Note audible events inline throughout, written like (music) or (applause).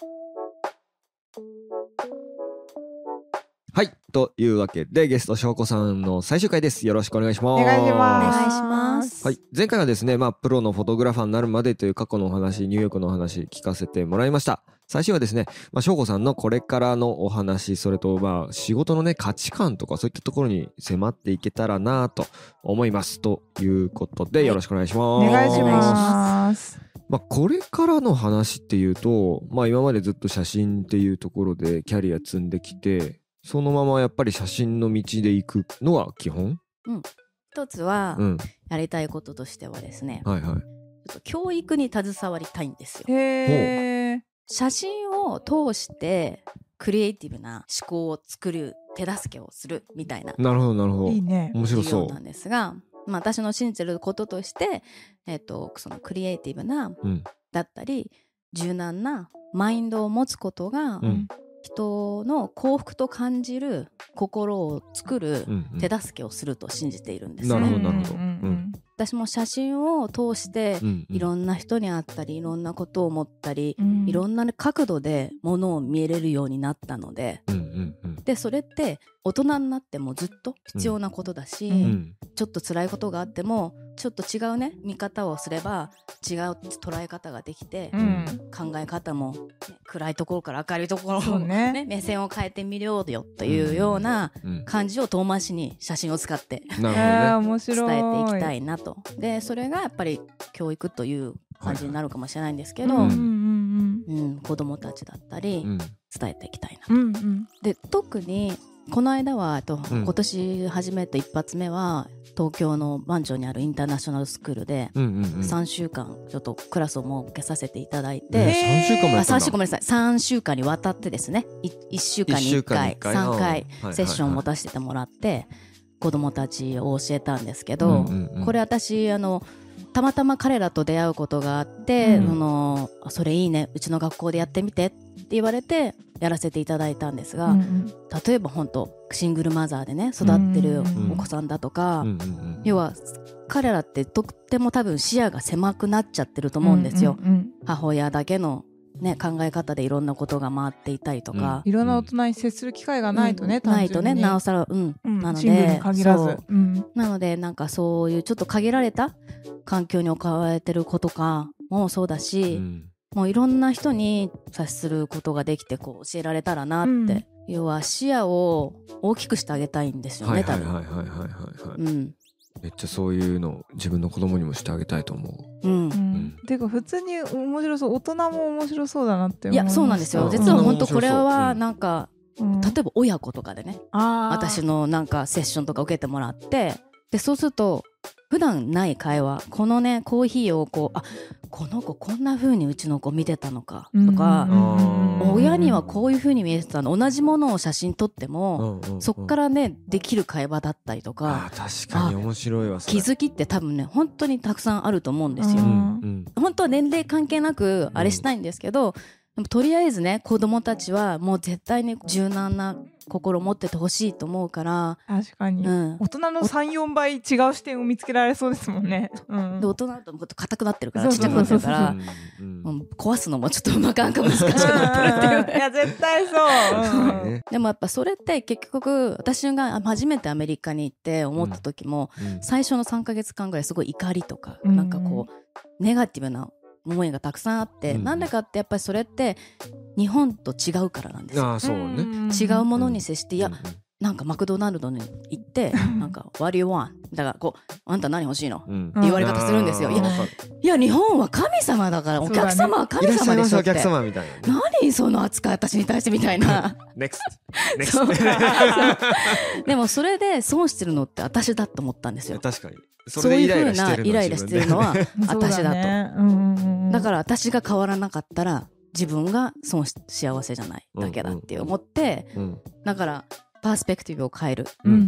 Thank you. はい。というわけで、ゲスト翔子さんの最終回です。よろしくお願いします。お願いしおます願いします。はい。前回はですね、まあ、プロのフォトグラファーになるまでという過去のお話、ニューヨークのお話聞かせてもらいました。最初はですね、まあ、翔子さんのこれからのお話、それと、まあ、仕事のね、価値観とかそういったところに迫っていけたらなと思います。ということで、よろしくお願いします。お願いします。まあ、これからの話っていうと、まあ、今までずっと写真っていうところでキャリア積んできて、そのままやっぱり写真の道で行くのは基本？一つはうん。やりたいこととしてはですね、はいはい。ちょっと教育に携わりたいんですよ。へえ。写真を通してクリエイティブな思考を作る手助けをするみたいななるほどなるほど。いいね。面白そ授業なんですが、まあ、私の信じてることとして、えっとそのクリエイティブなう。うん。だったり柔軟なマインドを持つことが、うん人の幸福と感じる心を作る手助けをすると信じているんですなるほどね。私も写真を通してうんいろんな人に会ったりいろんなことを思ったり、うん。いろんな角度でものを見れるようになったのでうんうんうんでそれって大人になってもずっと必要なことだし、うん。うん。ちょっと辛いことがあってもちょっと違うね見方をすれば違う捉え方ができて、うん。考え方も、ね暗いところから明るいところを、ね。ね、目線を変えてみようよというようなうん。感じを遠回しに写真を使ってなえーる面白い。伝えていきたいなと。でそれがやっぱり教育という感じになるかもしれないんですけど、うんううんん子供たちだったり。うん。伝えていきたいな。うんうん。うんで特にこの間はえっとうん。今年初めて一発目は東京のマンチョンにあるインターナショナルスクールでうんうんうん。3週間ちょっとクラスを設けさせていただいえて、ー三週間もやあ3ったんだ。週ごめんなさい3週間にわたってですね。い1週間に1一週間に回一回3回うんセッションを持たせてもらって子供たちを教えたんですけど、うんうんうん。これ私あのたまたま彼らと出会うことがあって、うん。そのあそれいいねうちの学校でやってみてって言われてやらせていただいたんですが、うんうん。例えば本当シングルマザーでね育ってるうんお子さんだとか、うんうんうん要は彼らってとっても多分視野が狭くなっちゃってると思うんですよ、うんうん母親だけの、ね、考え方でいろんなことが回っていたりとか、いろんな大人に接する機会がないとね、うん。ないとねなおささらうん、うん。なのシングルでに限らず。そう。うん。なのでなんかそういうちょっと限られた環境に置かれてる子とかもそうだし、うん。もういろんな人に接することができてこう教えられたらなって、うん。要は視野を大きくしてあげたいんですよね、多分。めっちゃそういうのを自分の子供にもしてあげたいと思う。うん。うん。ていうか普通に面白そう大人も面白そうだなってい思いましたやそうなんですよ。うん。実は本当これうんはなんか、うん。例えば親子とかでね。私のなんかセッションとか受けてもらってでそうすると普段ない会話このねコーヒーをこうあこの子こんな風にうちの子見てたのかとか、うん。親にはこういう風に見えてたの同じものを写真撮っても、うんうんうんそっからねできる会話だったりとあかー確かに面白いわ気づきって多分ね本当にたくさんあると思うんですよ。ううんん。本当は年齢関係なくあれしたいんですけど、でもとりあえずね子供たちはもう絶対に柔軟な心を持っててほしいと思うから、確かに、うん、大人の34倍違う視点を見つけられそうですもんね。うん。で大人だともっと硬くなってるからちっちゃくなってるかうら、壊すのもちょっとうまくあんか難しくなってるっていう (laughs) いや絶対そう。うん。ね。でもやっぱそれって結局私が初めてアメリカに行って思った時も、うん。最初の3ヶ月間ぐらいすごい怒りとか、うん。なんかこうネガティブな思いがたくさんあって、うん。なんでかってやっぱりそれって日本と違うからなんですよ。ああそうね。違うものに接して、いやなんかマクドナルドに行ってなんか「What do you want?」だからこう「あんた何欲しいの?うん。言われ方するんですよ。いやあーわかる」いや日本は神様だからお客様は神いらっしゃい様でしょってませお客様みたいなね。何その扱い私に対してみたいな。(laughs) でもそれで損してるのって私だと思ったんですよ。確かに。そそういうふうれでイライラしてなるのイライラしてるのは私だとね。うんうんうん。だから私が変わらなかったら自分が損し幸せじゃないだけだって思ってうん。だからパースペクティブを変える。うん。うん。う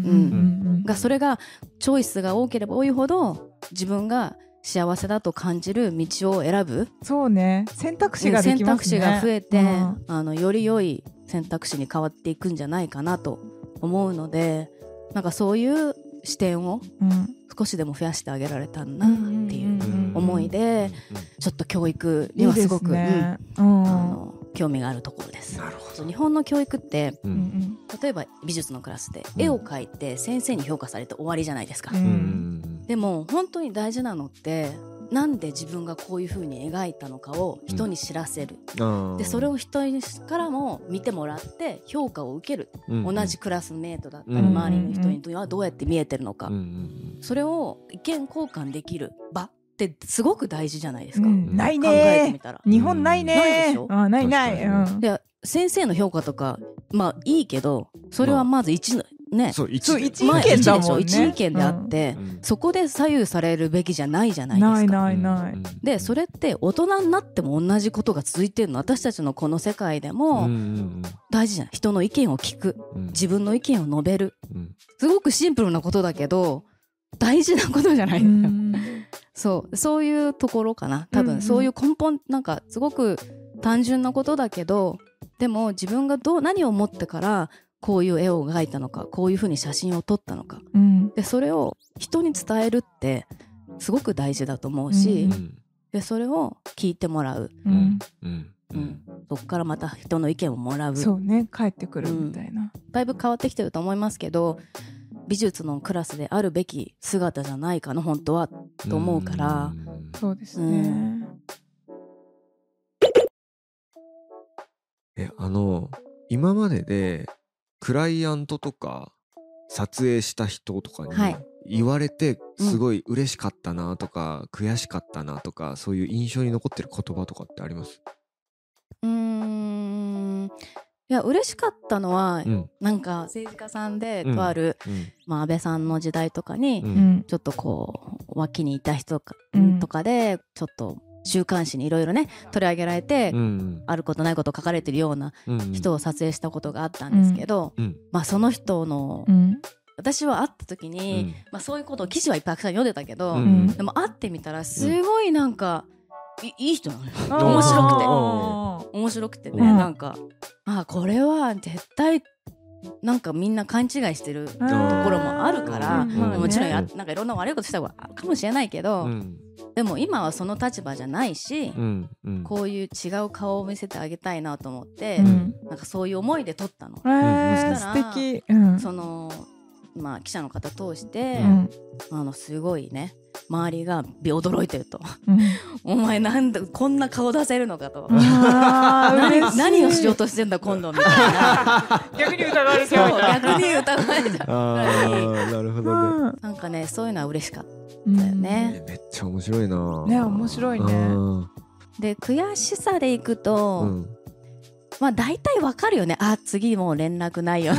ん。がそれがチョイスが多ければ多いほど自分が幸せだと感じる道を選ぶ。そうね。選択肢がで選きますね。択肢が増えて、うん。あのより良い選択肢に変わっていくんじゃないかなと思うのでなんかそういう視点をうん。少しでも増やしてあげられたんだなっていううん。思いでちょっと教育にはすごくあの興味があるところです。なるほそう日本の教育ってううん。ん例えば美術のクラスでうん。絵を描いて先生に評価されて終わりじゃないですか。うんうん。でも本当に大事なのってなんで自分がこういう風に描いたのかを人に知らせる、でそれを人からも見てもらって評価を受ける、同じクラスメートだったり、うん周りの人にはどうやって見えてるのか、うんうんそれを意見交換できる場ってすごく大事じゃないですか、うんない考えてみねたら。日本ないねないでしょ？あないない。で先生の評価とかまあいいけどそれはまず一のね。そう一意見だもんね一意見であって、うん。そこで左右されるべきじゃないじゃないですか。ないないない。うん。でそれって大人になっても同じことが続いてるの私たちのこの世界でうんもうん。大事じゃない人の意見を聞く。うん。自分の意見を述べる。うん。すごくシンプルなことだけど大事なことじゃない、うん。(laughs) そうそういうところかな。多分そういう根本なんかすごく単純なことだけどでも自分がどう何を思ってからこういう絵を描いたのかこういうふうに写真を撮ったのか。うん。でそれを人に伝えるってすごく大事だと思うし、うん。うんでそれを聞いてもらう、ううん。ん。うん。うん、そこからまた人の意見をもらう。そうね。帰ってくるみたいな。だいぶ変わってきてると思いますけど美術のクラスであるべき姿じゃないかな本当はと思うから。うん。そうですうねえあの今まででクライアントとか撮影した人とかにはい。言われてすごい嬉しかったなとか、悔しかったなとかそういう印象に残ってる言葉とかってあります？うーん。いや嬉しかったのは、うん。なんか政治家さんでうん。とある、うん。まあ、安倍さんの時代とかに、ううんん。ちょっとこう脇にいた人か、うん。とかでちょっと週刊誌にいろいろね取り上げられて、うんあることないこと書かれてるようなうん人を撮影したことがあったんですけど、うん。まあその人の、うん。私は会った時に、まあそういうことを記事はいっぱいたくさん読んでたけど、うん。でも会ってみたらすごいなんか、いいい人なのよ。面白くて。あ面白くてね、うん。なんかあこれは絶対なんかみんな勘違いしてるーところもあるから、もちろんやなんかいろんな悪いことした方があるかもしれないけど、うん。でも今はその立場じゃないし、うん。うん。こういう違う顔を見せてあげたいなと思って、うん。なんかそういう思いで撮ったの。えーそしたら素敵。うん。そのまあ記者の方通して、うん。あのすごいね周りが驚いてると。うん「(laughs) お前なんだこんな顔出せるのか」と。何をしようとしてんだ今度みたいな。(laughs) 逆に疑われちゃう逆に疑われちゃう。(laughs) なるほどね。なんかねそういうのは嬉しかったうん。だよねえめっちゃ面白いな。ね面白いね。うん。で悔しさでいくと、うん。まあ大体わかるよね。あ次もう連絡ないよ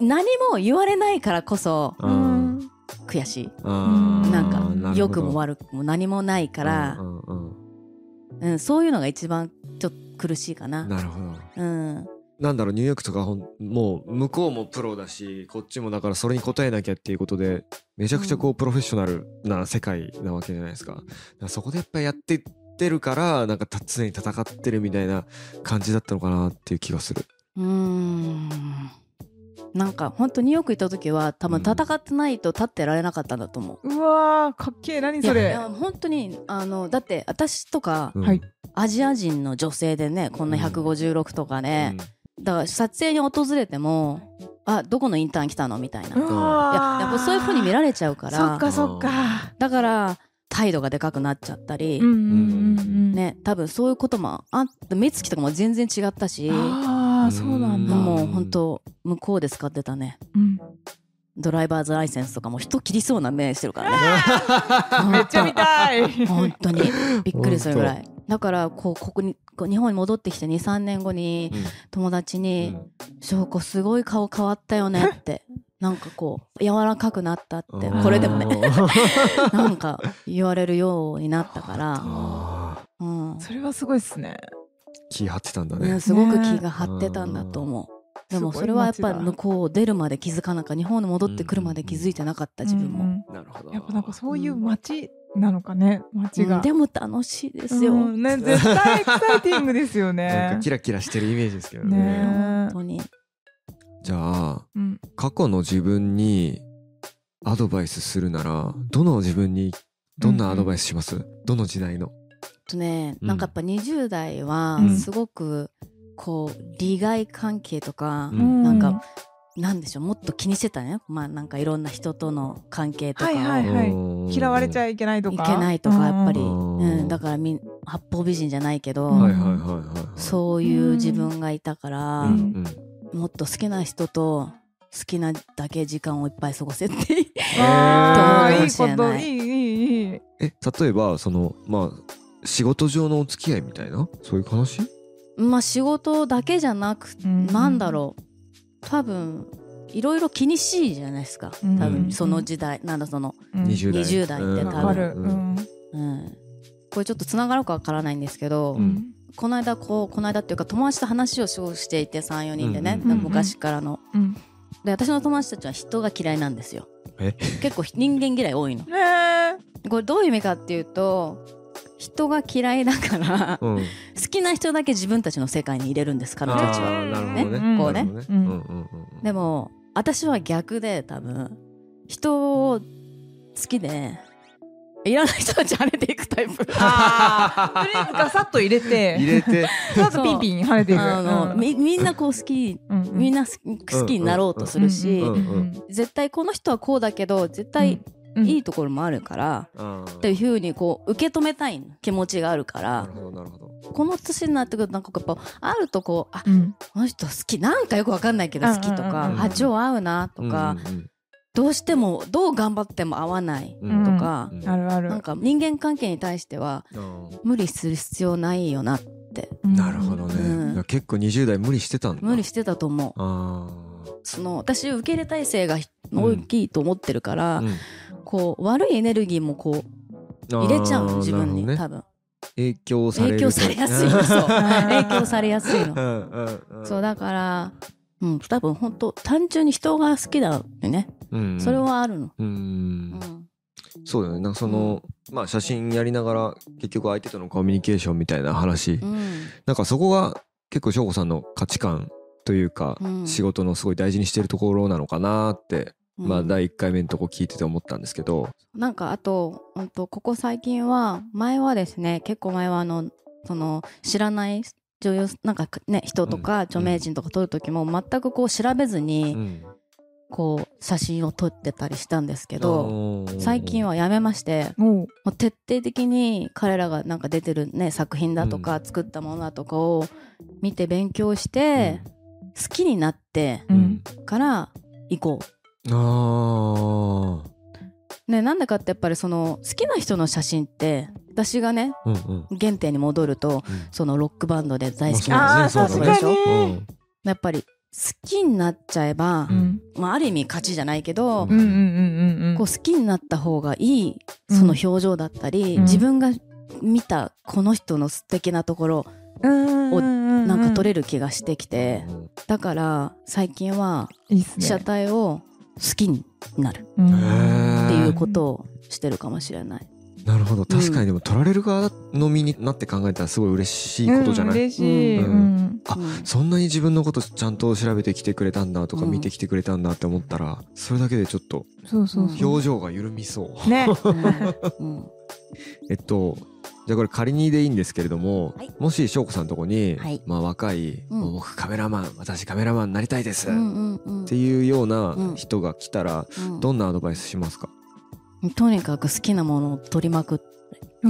何も言われないからこそ悔しい。なんか良くも悪くも何もないからう、んうんうん、そういうのが一番ちょっと苦しいかうんな。なるほど。うん、なんだろうニューヨークとかほんもう向こうもプロだしこっちもだからそれに応えなきゃっていうことでめちゃくちゃこうプロフェッショナルな世界なわけじゃないですか。だからそこでやっぱりやってってるからなんかた常に戦ってるみたいな感じだったのかなっていう気がする。うーんなんか本当ニューヨーク行った時は多分うん。戦ってないと立ってられなかったんだと思う。うわーかっけえ何それ。いやいや本当にあのだって私とかうん。はい。アジア人の女性でねこんな156とかね、だから撮影に訪れてもあどこのインターン来たのみたいな、ういやわー。やっぱそういう風に見られちゃうかそらっかそっか。だから態度がでかくなっちゃったり、うんうんうんうんね多分そういうこともあって目つきとかも全然違ったしああそうなんだ。うん。もう本当向こうで使ってたね。うん。ドライバーズライセンスとかも人切りそうな目してるからね。めっちゃ見たい。本当に。びっくりするぐらい。だからこうここにこう日本に戻ってきて23年後に友達に「翔子すごい顔変わったよね」って。(laughs) なんかこう柔らかくなったってこれでもね。(laughs) なんか言われるようになったから、うん。それはすごいっすね気張ってたんだね、ねすごく気が張ってたんだと思う。でもそれはやっぱ向こう出るまで気づかなか日本に戻ってくるまで気づいてなかった自分も。うんなるほど。うんやっぱなんかそういう街なのかね。街が。うん。でも楽しいですよ。うん。ね絶対エキサイティングですよなんねかキラキラしてるイメージですけどね。ね。本当に。じゃあうん。過去の自分にアドバイスするならどの自分にどんなアドバイスします、どの時代の？とね、うん。なんかやっぱ20代はうん。すごくこう利害関係とか、うん。なんかなんでしょうもっと気にしてたね。まあなんかいろんな人との関係とかを、はいはいはい。うん。嫌われちゃいけないとか。いけないとかやっぱり、うん。うん、だからみん八方美人じゃないけど、そういう自分がいたから、うん。うんもっと好きな人と好きなだけ時間をいっぱい過ごせってあーいい (laughs) と思うかもしれないこといいいいいい。え例えばそのまあ仕事上のお付き合いみたいな？そういう話？まあ仕事だけじゃなくうん。なんだろう。多分いろいろ気にしいじゃないですか。多うん。分その時代。なんだその、うん。20代。20代って多分。ううん。ん。うん、これちょっとつながるかわからないんですけど、うん。この間こうこの間っていうか友達と話をしていて34人でね、うん。うん。うん。昔からの。うん。で私の友達たちは人が嫌いなんですよ。え？結構人間嫌い多いの。ねえこれどういう意味かっていうと人が嫌いだからうん。好きな人だけ自分たちの世界に入れるんです彼女たちは。あーなるほどね。ね？こうね？なるほどうん。うんうんうんでも私は逆で多分人を好きでいらない人たち跳ねていくタイプ。と (laughs) りあえずガサッと入れて入れて。ガサッとピンピン跳ねていく。あの、うんみみんなこう好きみんな好きになろうとするし、絶対この人はこうだけど絶対いいところもあるから、あーっていうふうにこう受け止めたい気持ちがあるからこの年になってくるとなんかやっぱあるとこうあうん。この人好きなんかよくわかんないけど好きとか、うん。うんうん波長合うなとか、うんうんどうしてもどう頑張っても合わないうん。とか、うん。あるある。なんか人間関係に対してはうん。無理する必要ないよななるほどね、うん。結構20代無理してたんだ。無理してたと思う。あその私受け入れ体制が大きいと思ってるから、あ、うんこう悪いエネルギーもこう入れちゃうの自分に、あーなるほ多分。影響される。影響されやすいの。(laughs) そう。影響されやすいの。そうだからうん多分本当単純に人が好きだよね、うん。それはあるの、ううん。んそうだよね。なんかその、まあ写真やりながら結局相手とのコミュニケーションみたいな話、うん。なんかそこが結構翔子さんの価値観というか、うん。仕事のすごい大事にしてるところなのかなって、うんまあ第1回目のとこ聞いてて思ったんですけど、なんかあと本当ここ最近は前はですね結構前はあのその知らない女優なんかね人とか著名人とか撮る時も全くこう調べずうにん、こう写真を撮ってたりしたんですけどど最近はやめましてもう徹底的に彼らがなんか出てるね作品だとか作ったものだとかを見て勉強して好きになってうん。うん。から行こあう。ねなんでかってやっぱりその好きな人の写真って私がねあ、うんうん。原点に戻るとそのロックバンドで大好きまなあーそうだね確かにうん。やっぱり好きになっちゃえば、うん。まあ、ある意味勝ちじゃないけど、うんうんうんうんうん。うんこう好きになった方がいいその表情だったり、うん。自分が見たこの人の素敵なところをななんか取れるる気がしてきて、うん。だから最近は被写体を好きになるっていうことをしてるかもしれない。なるほど。確かにでも取られる側の身になって考えたらすごい嬉しいことじゃない、うん嬉しい、ううん。んあうん。そんなに自分のことちゃんと調べてきてくれたんだとかうん見てきてくれたんだって思ったらそれだけでちょっとそうそうそう。表情が緩みそう。ね。う (laughs) んうん。えっとじゃあこれ仮にでいいんですけれども、はい。もし翔子さんのとこに、はい。まあ若い、うん。僕カメラマン私カメラマンになりたいです、うんっうんうん。ていうようなうん。人が来たら、うん。どんなアドバイスしますか？とにかく好きなものを撮りまくっ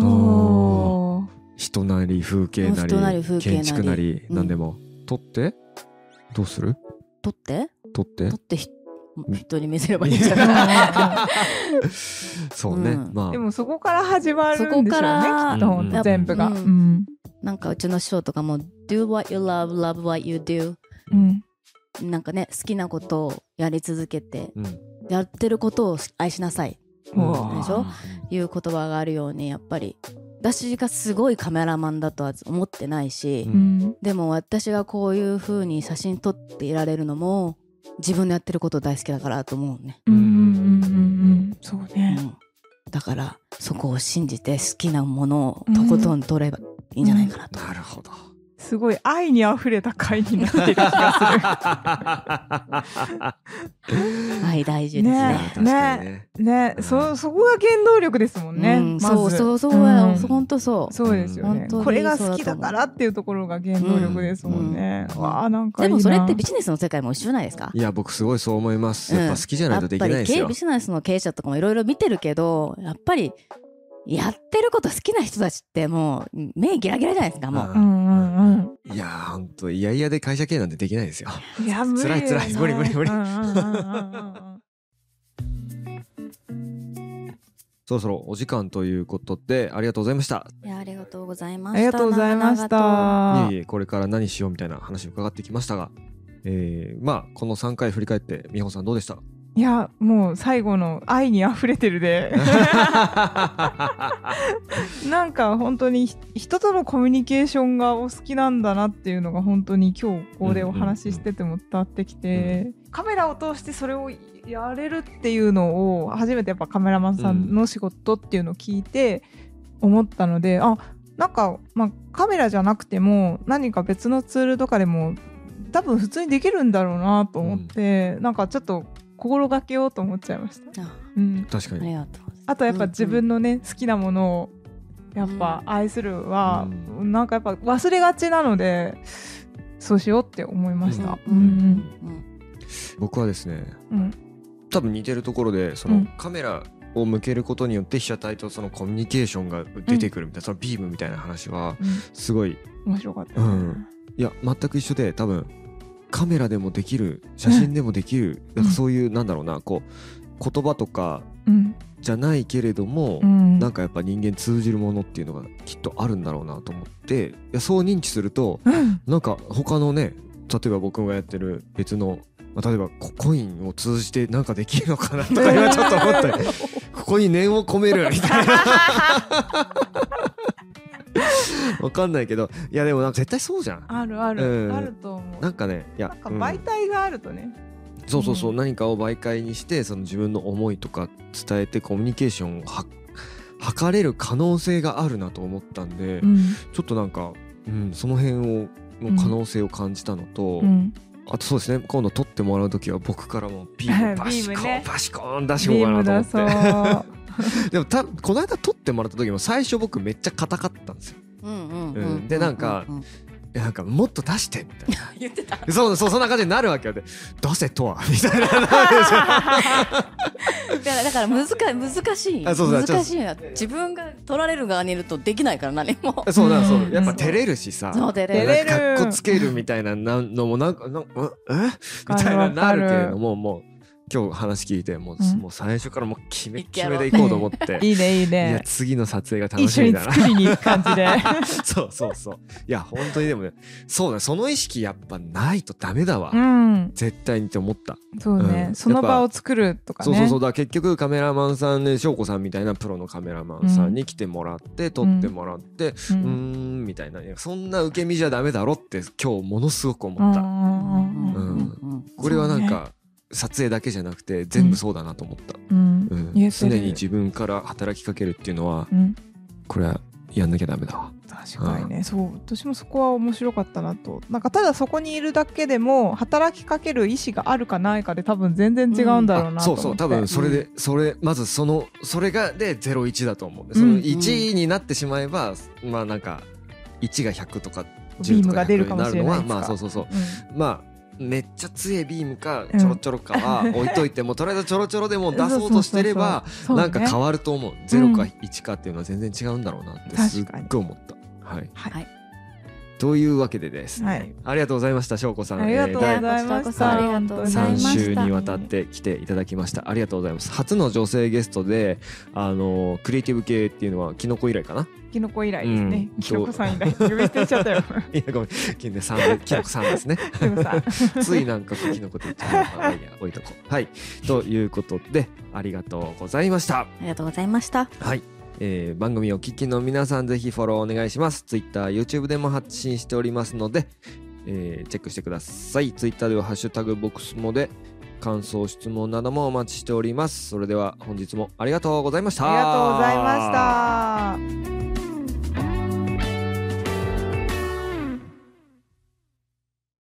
おー。人なり風景なり人なり風景なり。建築なりうん。何でも、撮って？どうする？撮って？撮って？撮ってひ人に見せればいいんじゃない (laughs) そうね、うん。まあ。でもそこから始まるんでしょうねそこからきっとほん。と全部が、ううん。んなんかうちの師匠とかも「do what you love love what you do うん」なんかね好きなことをやり続けてうん。やってることを愛しなさい。うん。わでしょ？いう言葉があるようにやっぱり。私がすごいカメラマンだとは思ってないし、ううん。でも私がこういう風に写真撮っていられるのも自分のやってること大好きだからと思うね、うんうんうんうんうんそううね、ん、だからそこを信じて好きなものをとことん撮ればいいんじゃないかなと、なるほどすごい愛にあふれた回になってる気が (laughs) はい大事ですね。ねね。ねうん。そそこが原動力ですもんね、うんまず。そうそうそうやうん。本当そう。そうですよね。本当にこれが好きだからっていうところが原動力ですもんね、うん。わあなんかいいな。でもそれってビジネスの世界も一緒じゃないですか。いや僕すごいそう思います。うんやっぱ好きじゃないとできないですよ。やっぱりビジネスの経営者とかもいろいろ見てるけどやっぱりやってること好きな人たちってもう目ギラギラじゃないですかもう。ううんうんうん。いやーほんといやいやで会社経営なんてできないですよ。いや無理 (laughs) 辛い辛い。無理無理無理そろそろお時間ということでありがとうございました。いやありがとうございました。ありがとうございました。いえいえこれから何しようみたいな話を伺ってきましたがえー、まあこの3回振り返って美穂さんどうでした？いやもう最後の愛にあふれてるで。(laughs) なんか本当にひ人とのコミュニケーションがお好きなんだなっていうのが本当に今日ここでお話ししてても伝わってきて、カメラを通してそれをやれるっていうのを初めてやっぱカメラマンさんの仕事っていうのを聞いて思ったので、あなんか、まあ、カメラじゃなくても何か別のツールとかでも多分普通にできるんだろうなと思って、なんかちょっと心がけようと思っちゃいました。あうん、あ確かに。りがとうあとやっぱうんうん自分のね、好きなものをやっぱ愛するは、うなんかやっぱ忘れがちなのでそうしようって思いました。ううんんうん。僕はですねうん。うん多分似てるところでそうのん。カメラを向けることによって被写体とそのコミュニケーションが出てくるみたいな、そのビームみたいな話はすごい面白かった、うん。いや全く一緒で多分カメラでもできる写真でもできる、なんかそういうなんだろうなこう言葉とかうん。じゃないけれども、うん。なんかやっぱ人間通じるものっていうのがきっとあるんだろうなと思っていやそう認知するとうん。なんか他のね例えば僕がやってる別の、まあ、例えばココインを通じてなんかできるのかなとか今ちょっと思ったり (laughs) ここに念を込めるみたいな (laughs) (laughs) わかんないけどいやでもなんか絶対そうじゃん。あるある、うん。あると思う。なんかねいやなんかうん。媒体があるとね、そうそうそう、うん。何かを媒介にしてその自分の思いとか伝えてコミュニケーションをは図れる可能性があるなと思ったんで、うん。ちょっとなんか、うん、その辺をの可能性を感じたのと、うん。あとそうですね今度撮ってもらう時は僕からもビームバシコーン、(laughs) ね。バシコーン出しようかなだそうと思って (laughs) でもたこの間撮ってもらった時も最初僕めっちゃ硬かったんですよ。うんうんううん。んでなんかうういやなんかもっと出して。みたいな言ってた。そうそうそんな感じになるわけよ。で出せとは？(laughs) みたいな。なるでしょいやだから難か難しい。あそうそう難しいよ自分が取られる側にいるとできないから何も。(laughs) そうだそう。うん。やっぱ照れるしさ。そう照れる。なんかかっこつけるみたいななのもなんかなんかえ？みたいななるけれどももう今日話聞いてもう,、うん。もう最初からもう決め決めでいこうと思って。(laughs) いいねいいいやね次の撮影が楽一緒にしみだな。作りに行く感じで。(laughs) そうそうそう。いや本当にでもねそうだその意識やっぱないとダメだわ、うん。絶対にって思った、そうね、うん。その場を作るとかね。そうそうそう。だ結局カメラマンさんで翔子さんみたいなプロのカメラマンさんに来てもらって、撮ってもらってうん。みたいな。そんな受け身じゃダメだろって今日ものすごく思った、これはなんか撮影だけじゃなくて全部そうだなと思った、うん。うん。常に自分から働きかけるっていうのはうん。これはやんなきゃダメだ。わ確かにね、そう。私もそこは面白かったなと。なんかただそこにいるだけでも働きかける意思があるかないかで多分全然違うんだろうなあと思って、そうそう。多分それで、それまずそのそれがで01だと思うん。でそのうん1になってしまえば、まあなんか1が100とか10ビームとか100が出るかもになるのはまあそうそうそう。うん。まあめっちゃ強いビームかうん。ちょろちょろかは置いといても、とりあえずちょろちょろでも出そうとしてればなんか変わると思う。0か1かっていうのは全然違うんだろうなってすっごい思った。はい、はいというわけでですね、はい。ありがとうございました翔子さん。ありがとうござい第ました。こちらこそありがとうございま3した週にわたって来ていただきました。ありがとうございます。初の女性ゲストであのクリエイティブ系っていうのはキノコ以来かな？キノコ以来ですね、うん。キノコさん以来呼び捨てしちゃったよ。(laughs) いやごめん。キノコさんでキノコさんですね。(laughs) ついなんかキノコって言っちゃういいや置いとこう。はい。ということでありがとうございました。ありがとうございました。はい、えー番組をお聞きの皆さんぜひフォローお願いします。Twitter、YouTube でも発信しておりますので、えーチェックしてください。Twitter ではハッシュタグボックスもで感想質問などもお待ちしております。それでは本日もありがとうございました。ありがとうございました。